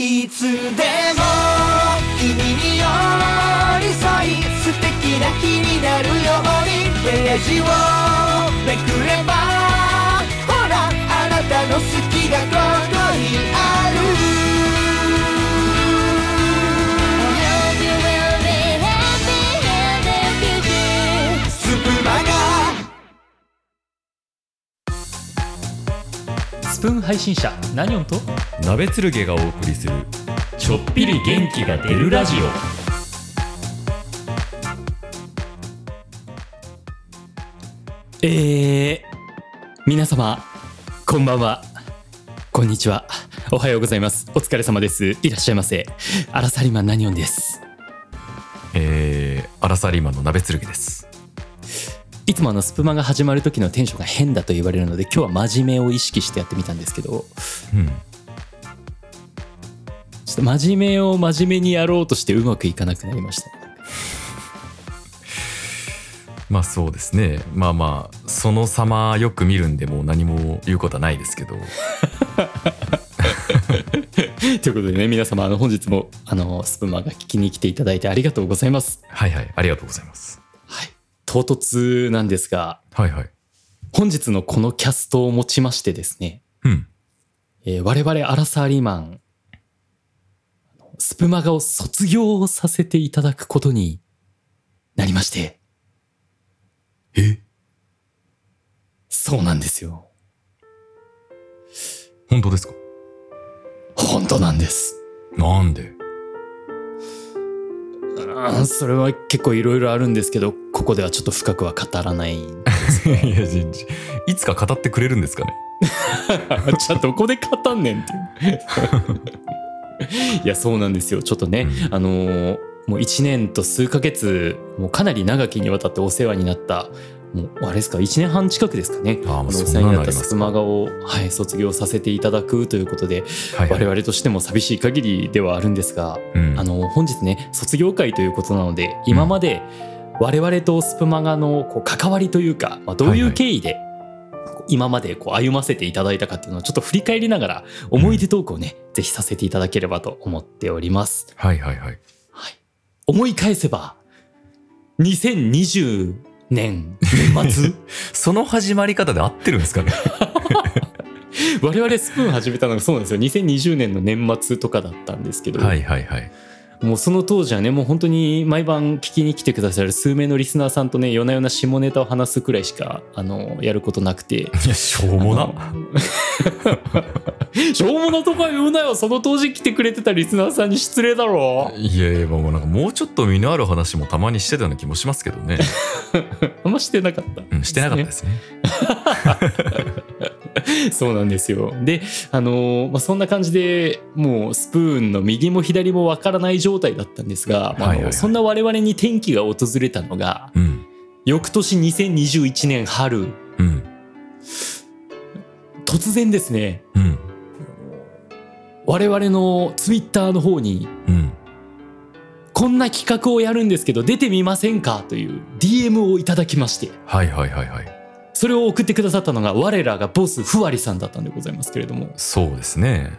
いつでも君に寄り添い素敵な日になるようにページをめくればほらあなたの好きがここにあるスプーン配信者ナニョンと鍋鶴家がお送りするちょっぴり元気が出るラジオ。えー、皆様こんばんは。こんにちは。おはようございます。お疲れ様です。いらっしゃいませ。アラサリマンナニョンです？えー、アラサリマンの鍋鶴家ですいつもあのスプマが始まる時のテンションが変だと言われるので今日は真面目を意識してやってみたんですけどうん。ちょっと真面目を真面目にやろうとしてうまくいかなくなりました。まあそうですね。まあまあその様よく見るんでもう何も言うことはないですけど。ということでね皆様あの本日もあのスプマが聞きに来ていただいてありがとうございます。はいはいありがとうございます。はい唐突なんですがはいはい。本日のこのキャストをもちましてですね、うん。えー我々アラサーリーマンスプマガを卒業させていただくことになりまして。え？そうなんですよ。本当ですか？本当なんです。なんで？あーそれは結構いろいろあるんですけどここではちょっと深くは語らない いや全然。いつか語ってくれるんですかね？じゃあどこで語んねんっていう。いやそうなんですよ。ちょっとね、うん。あのーもう1年と数ヶ月もうかなり長きにわたってお世話になったもうあれですか1年半近くですかね。あのお世話になったすかスマガを、はい、卒業させていただくということで、はい、はい、我々としても寂しい限りではあるんですが、うん。あの本日ね卒業会ということなので今まで我々とスプマガのこう関わりというか、まあ、どういう経緯で今までこう歩ませていただいたかっていうのをちょっと振り返りながら思い出トークをね、ぜひさせていただければと思っております。はいはいはい。はい、思い返せば2020年。年末？その始まり方で合ってるんですかね？我々スプーン始めたのがそうなんですよ。2020年の年末とかだったんですけど、はいはいはいもうその当時はねもう本当に毎晩聞きに来てくださる数名のリスナーさんとね夜な夜な下ネタを話すくらいしかあのやることなくて。いやしょうもな。しょうもなとか言うなよその当時来てくれてたリスナーさんに失礼だろ。いやいやもうなんかもうちょっと身のある話もたまにしてたような気もしますけどね、あんましてなかった、うん、してなかったですね そうなんですよ。であの、まあ、そんな感じでもうスプーンの右も左もわからない状態だったんですが、はいはいはい。そんな我々に転機が訪れたのがうん。翌年2021年春。うん。突然ですねうん。我々のツイッターの方にうん。こんな企画をやるんですけど出てみませんか？という DM をいただきまして。はいはいはいはいそれを送ってくださったのが我らがボスふわりさんだったんでございますけれども。そうですね。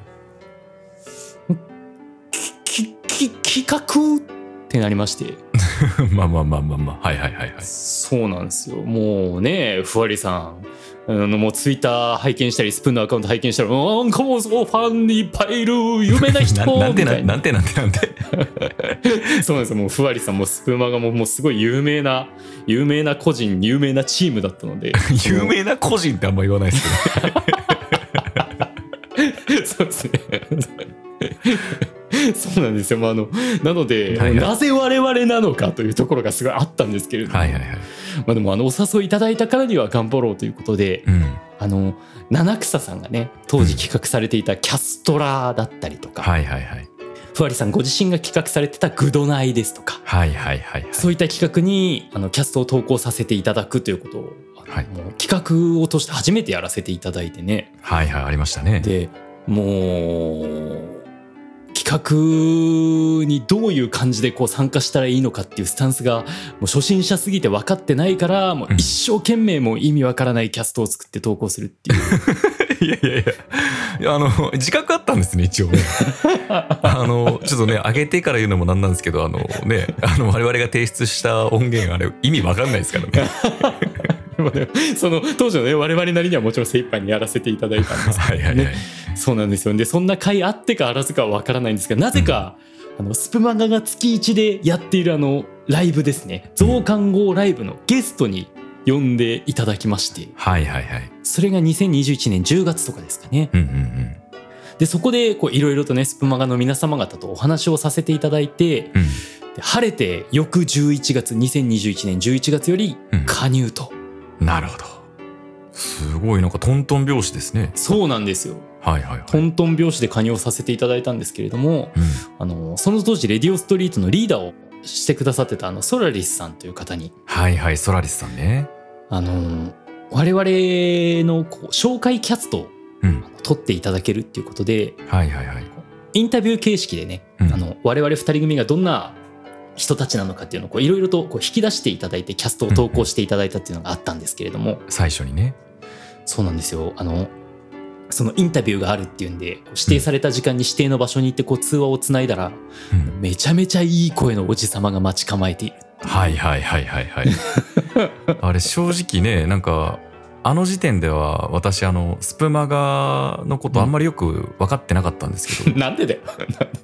きき企画ってなりまして まあまあまあまあまあはいはいはいはい。そうなんですよ。もうねふわりさん。あのもうツイッター拝見したりスプーンのアカウント拝見したらなんかもうそうファンいっぱいいる有名な人ななんて。ななんてなんてなんてそうなんですよ。もうふわりさんもスプーマがもうもうすごい有名な有名な個人有名なチームだったので。有名な個人ってあんま言わないですけど。そうですね。そうなんですよ。まあ、あのなので、はいはい。なぜ我々なのかというところがすごいあったんですけれども、はいはいはい。まあ、でもあのお誘いいただいたからには頑張ろうということで、うん。あの七草さんがね当時企画されていたキャストラだったりとか、はいはいはい。ふわりさんご自身が企画されてたグドナイですとか、はいはいはいはい。そういった企画にあのキャストを投稿させていただくということを、はい。もう企画を通して初めてやらせていただいてね。はいはいありましたね。でもう企画にどういう感じでこう参加したらいいのかっていうスタンスがもう初心者すぎて分かってないからもう一生懸命も意味わからないキャストを作って投稿するっていう。いやいやいやあの自覚あったんですね一応ね。あのちょっとね上げてから言うのもなんなんですけどあのねあの我々が提出した音源あれ意味わかんないですからね。その当時のね我々なりにはもちろん精一杯にやらせていただいたんですけど はいはいはい、ねそうなんですよ。でそんな回あってかあらずかは分からないんですけどなぜか、あのスプマガが月1でやっているあのライブですね。増刊号ライブのゲストに呼んでいただきまして。はいはいはい。それが2021年10月とかですかね。うんうんうん。でそこでこういろいろとねスプマガの皆様方とお話をさせていただいてうん。で晴れて翌11月2021年11月よりうん。加入と、なるほど。すごいなんかトントン拍子ですね。そうなんですよ。はいはいはい。トントン拍子で加入をさせていただいたんですけれどもうん。あのその当時レディオストリートのリーダーをしてくださってたあのソラリスさんという方に。はいはいソラリスさんね。あの我々のこう紹介キャストをうん。取っていただけるっていうことではいはいはい。インタビュー形式でね、うん。あの我々2人組がどんな人たちなのかっていうのをこういろいろとこう引き出していただいてキャストを投稿していただいたっていうのがあったんですけれども、最初にね。そうなんですよ。あのそのインタビューがあるっていうんで指定された時間に指定の場所に行ってこう通話をつないだらうん。めちゃめちゃいい声のおじさまが待ち構えている。はいはいはいはいはい。あれ正直ねなんかあの時点では私あのスプマガのことあんまりよく分かってなかったんですけど、なんでだよ。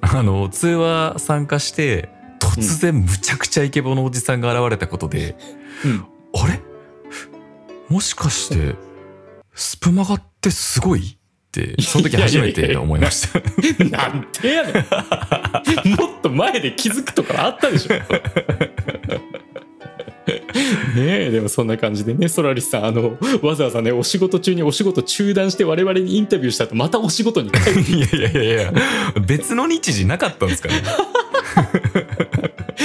あの通話参加して突然むちゃくちゃイケボのおじさんが現れたことで、うん。あれ？もしかしてスプマガってすごい？ってその時初めて思いました。なんでやねん。もっと前で気づくとかあったでしょ。ねえでもそんな感じでねソラリスさんあのわざわざねお仕事中にお仕事中断して我々にインタビューした後またお仕事にいやいやいやいや別の日時なかったんですかね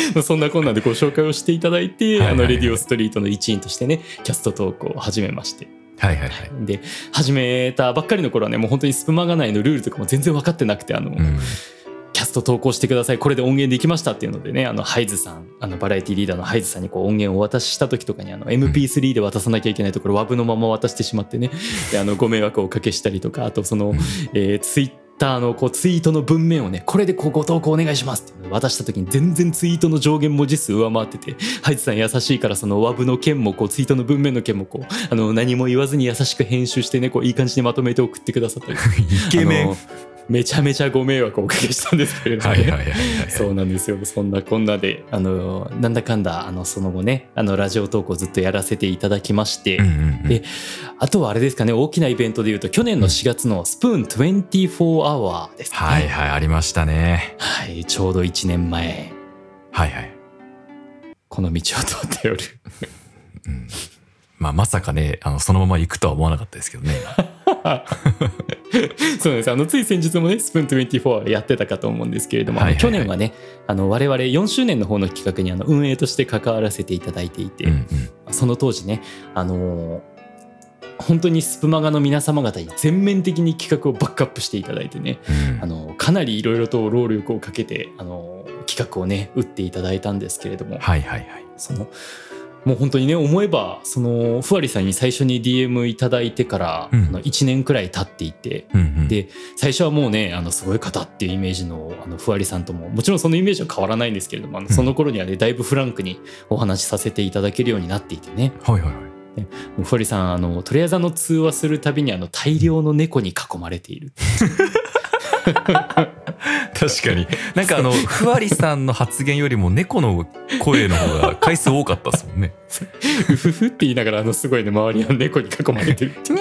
そんなこんなんでご紹介をしていただいて、はいはいはい。あのレディオストリートの一員としてねキャストトークを始めまして。はいはいはい、で始めたばっかりの頃はねもう本当にスプマガ内のルールとかも全然分かってなくてあの、うん、キャスト投稿してください。これで音源できましたっていうのでねあのハイズさんあのバラエティリーダーのハイズさんにこう音源をお渡しした時とかにあの MP3 で渡さなきゃいけないところ WAV のまま渡してしまってね。であのご迷惑をおかけしたりとかあとその、えー、ツイッターのこうツイートの文面をねこれでこうご投稿お願いしますって。渡した時に全然ツイートの上限文字数上回っててハイズさん優しいからその WAV の件もこうツイートの文面の件もこうあの何も言わずに優しく編集してねこういい感じにまとめて送ってくださったり。イケメンめちゃめちゃご迷惑をおかけしたんですけれどもそうなんですよ。そんなこんなであのなんだかんだあのその後ねあのラジオ投稿ずっとやらせていただきまして、であとはあれですかね大きなイベントでいうと去年の4月のスプーン24アワーですね、はいはいありましたね。はいちょうど1年前。はいはい、この道を通っておる。うん、まあまさかねあのそのまま行くとは思わなかったですけどね そうです。あのつい先日もねスプーン24やってたかと思うんですけれども、はいはいはい。去年はねあの我々4周年の方の企画にあの運営として関わらせていただいていて、うんうん。その当時ね、あのー本当にスプマガの皆様方に全面的に企画をバックアップしていただいてね、うん。あのかなりいろいろと労力をかけて、あのー企画をね打っていただいたんですけれども、はいはいはい。そのもう本当にね思えばそのふわりさんに最初に DM いただいてから、うん。あの1年くらい経っていて。うんうん。で最初はもうねあのすごい方っていうイメージのあのふわりさんとももちろんそのイメージは変わらないんですけれどもあのその頃にはねだいぶフランクにお話しさせていただけるようになっていてね。はいはいはい。もうふわりさんあのとりあえずあの通話するたびにあの大量の猫に囲まれている 確かに。なんかあのふわりさんの発言よりも猫の声の方が回数多かったですもんね。うふふって言いながらあのすごいね周りの猫に囲まれてる。って。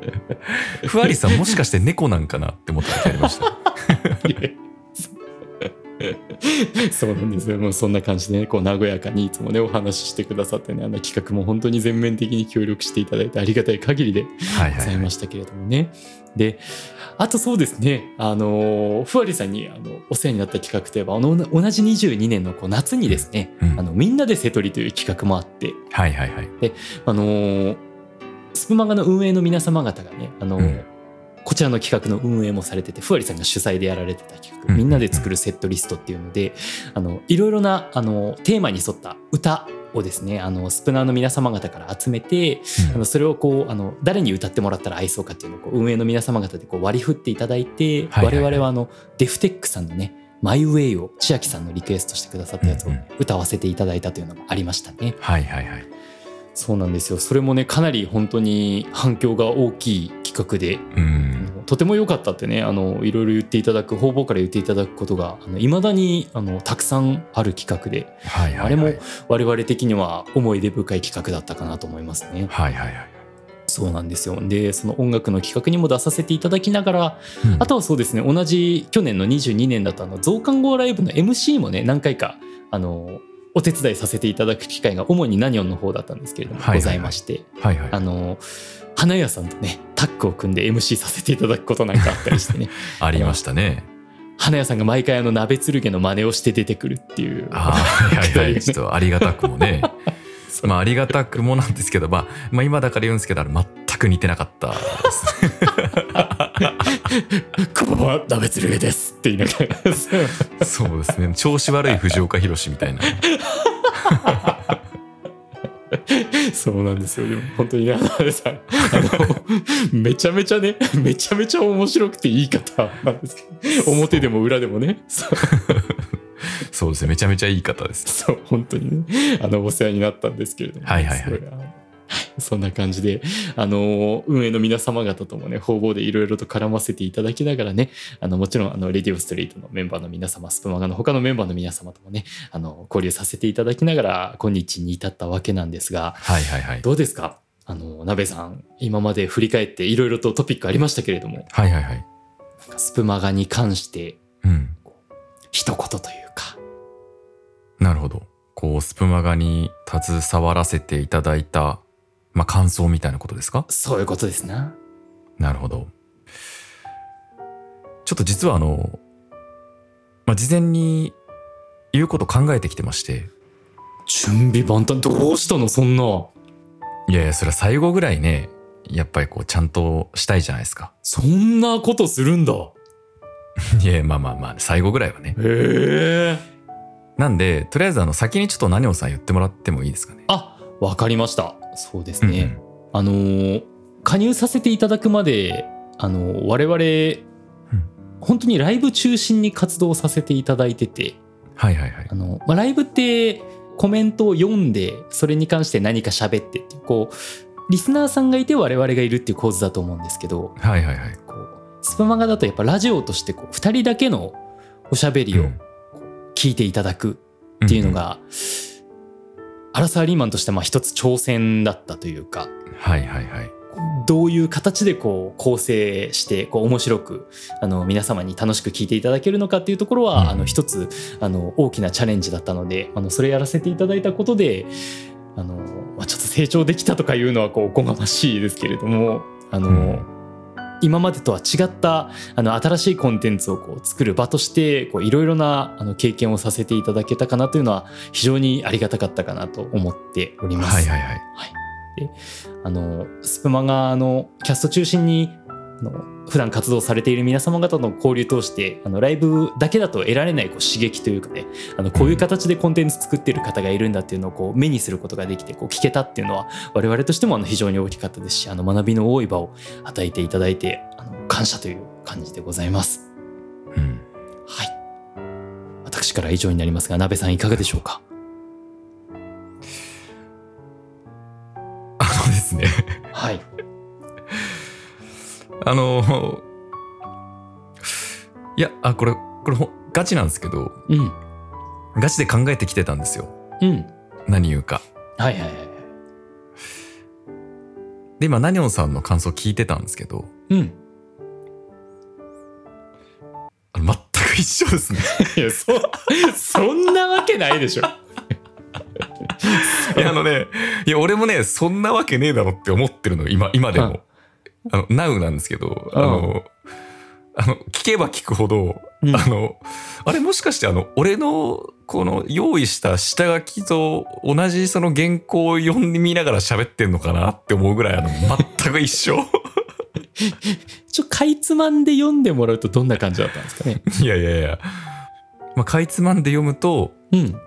ふわりさんもしかして猫なんかなって思った時ありましたそうなんですよ。もうそんな感じでねこう和やかにいつもねお話ししてくださってねあの企画も本当に全面的に協力していただいてありがたい限りでございましたけれどもね。であとそうですねあのふわりさんにあのお世話になった企画といえばあの同じ22年のこう夏にですね、うん。あのみんなで瀬取りという企画もあって。はいはいはい。あのスプマガの運営の皆様方がねあの、うんこちらの企画の運営もされててふわりさんが主催でやられてた企画、うん。みんなで作るセットリストっていうのであのいろいろなあのテーマに沿った歌をですねあのスプナーの皆様方から集めてあのそれをこうあの誰に歌ってもらったら合いそうかっていうのをこう運営の皆様方でこう割り振っていただいて、はいはいはい。我々はあのデフテックさんのね「マイ・ウェイ」を千秋さんのリクエストしてくださったやつをうんうん。歌わせていただいたというのがありましたね。はいはいはいそうなんですよ。それもねかなり本当に反響が大きい企画で。うん。とても良かったってねあのいろいろ言っていただく方々から言っていただくことがいまだにあのたくさんある企画で。はいはいはい。あれも我々的には思い出深い企画だったかなと思いますね。はいはいはい。そうなんですよ。でその音楽の企画にも出させていただきながらうん。あとはそうですね同じ去年の22年だとあの増刊号ライブの MC もね何回かあのお手伝いさせていただく機会が主にナニョンの方だったんですけれども、はいはいはい。ございましてはいはい。あの花屋さんとねタッグを組んで MC させていただくことなんかあったりしてね。ありましたね。花屋さんが毎回あの鍋剣の真似をして出てくるっていう。あいはいはねい。ちょっとありがたくもね。まあありがたくもなんですけど、まあ、まあ今だから言うんですけどあれ全く似てなかった。ですね「ここは鍋剣です」って言いながらそうですね。調子悪い藤岡弘みたいな。そうなんですよ。でも本当にね、さん、あの、めちゃめちゃね、めちゃめちゃ面白くていい方なんですけど、表でも裏でもね、そう、ですね。めちゃめちゃいい方です。そう本当にね、あの、お世話になったんですけれども、はいはいはい そんな感じで、あの、運営の皆様方ともね、方々でいろいろと絡ませていただきながらね、あの、もちろん、あの、レディオストリートのメンバーの皆様、スプマガの他のメンバーの皆様ともね、あの、交流させていただきながら、今日に至ったわけなんですが、はいはいはい。どうですか？あの、鍋さん、今まで振り返っていろいろとトピックありましたけれども、はいはいはい。なんかスプマガに関してうん。一言というか、なるほど。こうスプマガに携わらせていただいたまあ感想みたいなことですか？そういうことですな。なるほどちょっと実はあの、まあ、事前に言うこと考えてきてまして準備万端、どうしたのそんな。いやいやそれは最後ぐらいねやっぱりこうちゃんとしたいじゃないですかそんなことするんだ。いやまあまあまあ最後ぐらいはねへえ。なんでとりあえずあの先にちょっと何をさん言ってもらってもいいですかねあ、わかりました。そうですね。うんうん。あのー、加入させていただくまで、あのー我々、本当にライブ中心に活動させていただいてて、はいはいはい。あの、まあ、ライブってコメントを読んでそれに関して何か喋ってってこうリスナーさんがいて我々がいるっていう構図だと思うんですけどはいはいはい。こうスプマガだとやっぱラジオとしてこう2人だけのおしゃべりを聞いていただくっていうのが、アラサーリーマンとしてまあ一つ挑戦だったというかうんはいはいはい。どういう形でこう構成してこう面白くあの皆様に楽しく聞いていただけるのかっていうところは、うん。あの一つあの大きなチャレンジだったのであのそれやらせていただいたことであの、まあ、ちょっと成長できたとかいうのはこうおこがましいですけれどもあの、うん今までとは違ったあの新しいコンテンツをこう作る場としてこういろいろなあの経験をさせていただけたかなというのは非常にありがたかったかなと思っております。はいはいはいあのスプマガのキャスト中心にあの普段活動されている皆様方の交流通してあのライブだけだと得られないこう刺激というかねあのこういう形でコンテンツ作ってる方がいるんだっていうのをこう目にすることができてこう聞けたっていうのは我々としてもあの非常に大きかったですしあの学びの多い場を与えていただいてあの感謝という感じでございます。うん。はい。私からは以上になりますが鍋さんいかがでしょうか？あのですね。はいあのいやあこれこれガチなんですけどうん。ガチで考えてきてたんですよ。うん。何言うか。はいはいはいはい。で今ナニョンさんの感想聞いてたんですけどうん。あの全く一緒ですね。いやそそんなわけないでしょ。いやあのねいや俺もねそんなわけねえだろって思ってるの今今でも、あの Now なんですけど、あのあの聞けば聞くほど、うん。あのあれもしかしてあの俺のこの用意した下書きと同じその原稿を読んでみながら喋ってんのかなって思うぐらいあの全く一緒。ちょかいつまんで読んでもらうとどんな感じだったんですかね。いやいやいや、まあ、かいつまんで読むとうん。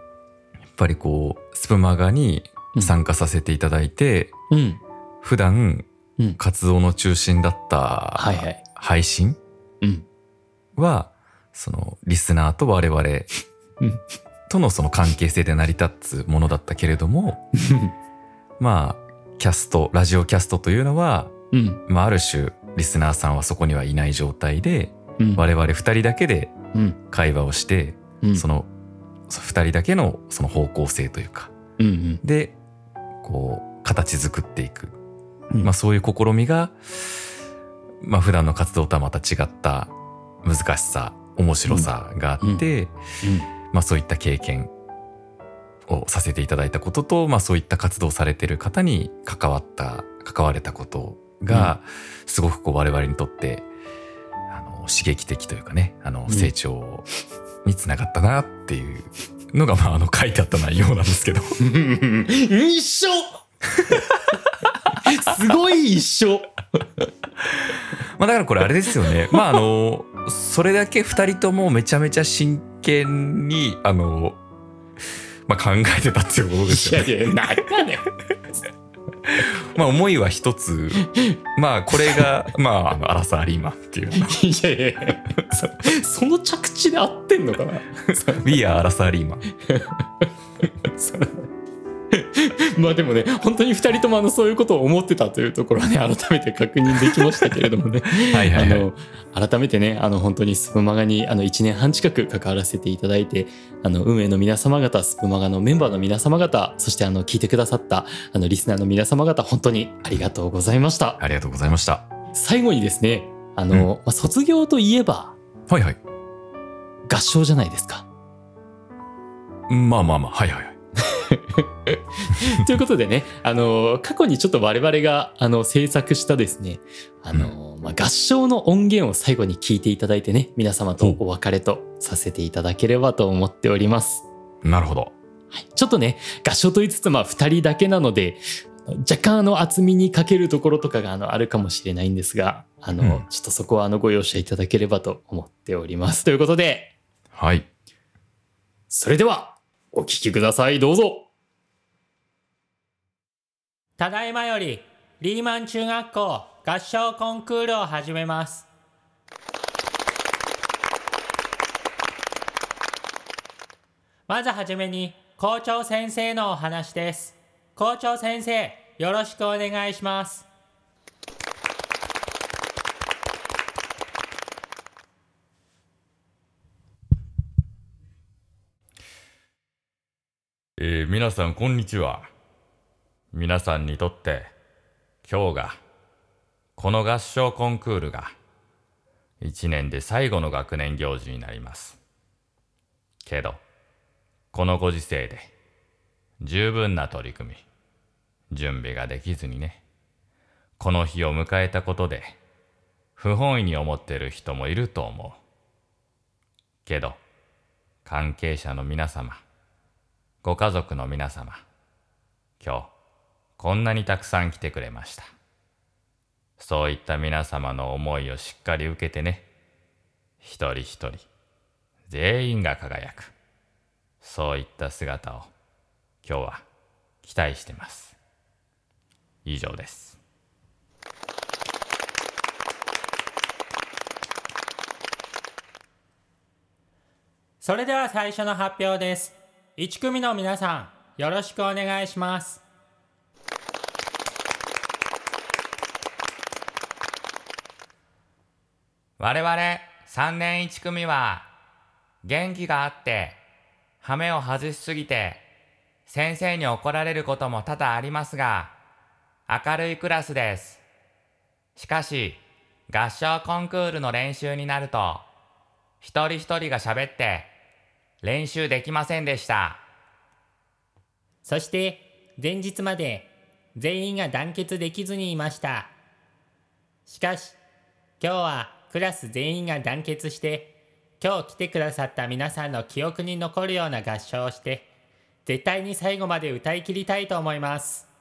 ぱりこうスプマガに参加させていただいて、うん。普段うん活動の中心だった配信うん。はそのリスナーと我々うん。とのその関係性で成り立つものだったけれどもまあキャストラジオキャストというのは、うん。まあ、ある種リスナーさんはそこにはいない状態でうん。我々2人だけでうん。会話をして、うん。その2人だけのその方向性というかでこう形作っていく、うん。まあ、そういう試みが、まあ普段の活動とはまた違った難しさ面白さがあって、まあ、そういった経験をさせていただいたことと、まあ、そういった活動されてる方に関わった関われたことがすごくこう我々にとってあの刺激的というかねあのん。成長につながったなっていうのが、まあ、あの書いてあった内容なんですけど。うん。一緒すごい一緒。まあだからこれあれですよね。まああのそれだけ2人ともめちゃめちゃ真剣にあの、まあ、考えてたっていうことですよね。いやいや何や まあ思いは一つ。まあこれがまああのアラサーリーマンっていう。いやいやいや。そその着地で合ってんのかな。We are アラサーリーマンそ まあでもね本当に2人ともあのそういうことを思ってたというところはね改めて確認できましたけれどもね。はいあの改めてねあの本当にスプマガにあの1年半近く関わらせていただいてあの運営の皆様方スプマガのメンバーの皆様方そしてあの聞いてくださったあのリスナーの皆様方本当にありがとうございました。ありがとうございました。最後にですねあの、まあ、卒業といえばはいはい。合唱じゃないですか。まあまあまあはいはいはい ということでね、あの、過去にちょっと我々が、あの、制作したですね、あの、まあ、合唱の音源を最後に聞いていただいてね、皆様とお別れとさせていただければと思っております。なるほどはい、ちょっとね、合唱と言いつつ、まあ、二人だけなので、若干あの厚みにかけるところとかがあのあるかもしれないんですが、あの、うんちょっとそこはあのご容赦いただければと思っております。ということで、はいそれでは、お聞きください。どうぞ。ただいまよりリーマン中学校合唱コンクールを始めます。まずはじめに校長先生のお話です。校長先生よろしくお願いします。えー皆さんこんにちは。皆さんにとって今日がこの合唱コンクールが一年で最後の学年行事になります。けどこのご時世で十分な取り組み準備ができずにねこの日を迎えたことで不本意に思っている人もいると思う。けど関係者の皆様ご家族の皆様、今日、こんなにたくさん来てくれました。そういった皆様の思いをしっかり受けてね、一人一人、全員が輝く。そういった姿を、今日は期待してます。以上です。それでは最初の発表です1組の皆さんよろしくお願いします我々3年1組は元気があって羽目を外しすぎて先生に怒られることも多々ありますが明るいクラスです。しかし合唱コンクールの練習になると一人一人が喋って練習できませんでした。そして前日まで全員が団結できずにいました。しかし今日はクラス全員が団結して今日来てくださった皆さんの記憶に残るような合唱をして絶対に最後まで歌い切りたいと思います。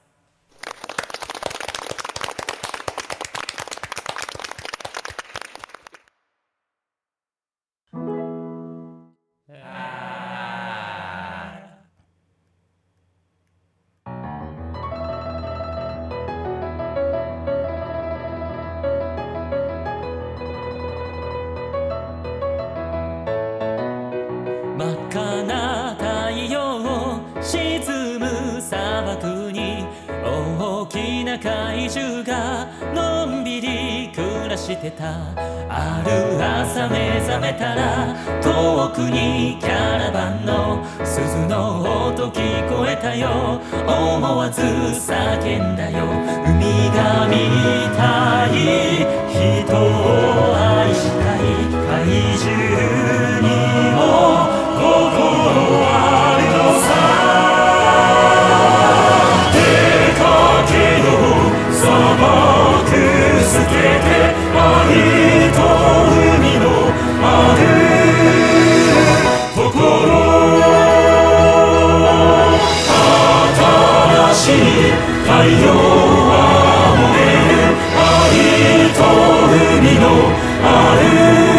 がのんびり暮らしてた。ある朝目覚めたら遠くにキャラバンの鈴の音聞こえたよ。思わず叫んだよ。海が見たい。人を愛したい。怪獣にも心あ太陽は燃える愛と海のある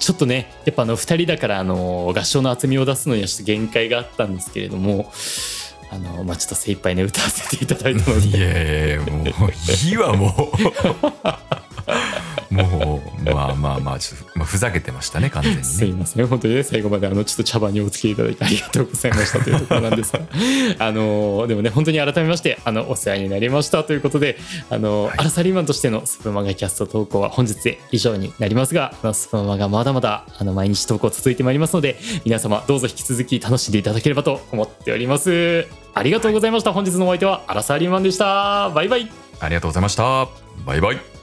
ちょっとねやっぱあの2人だからあの合唱の厚みを出すのにはちょっと限界があったんですけれどもあの、まあ、ちょっと精一杯ね歌わせていただいたのいやいやいやもういいわもう。もうまあまあまあちょっと、まあ、ふざけてましたね 完全にね。すいません。本当にね最後まであのちょっと茶番にお付き合いいただいてありがとうございましたというところなんですが。あのでもね本当に改めましてあのお世話になりましたということであの、はい。アラサリーマンとしてのスプマガキャスト投稿は本日で以上になりますがスプマガまだまだあの毎日投稿続いてまいりますので皆様どうぞ引き続き楽しんでいただければと思っております。ありがとうございました、本日のお相手はアラサーリーマンでした。バイバイ。ありがとうございました。バイバイ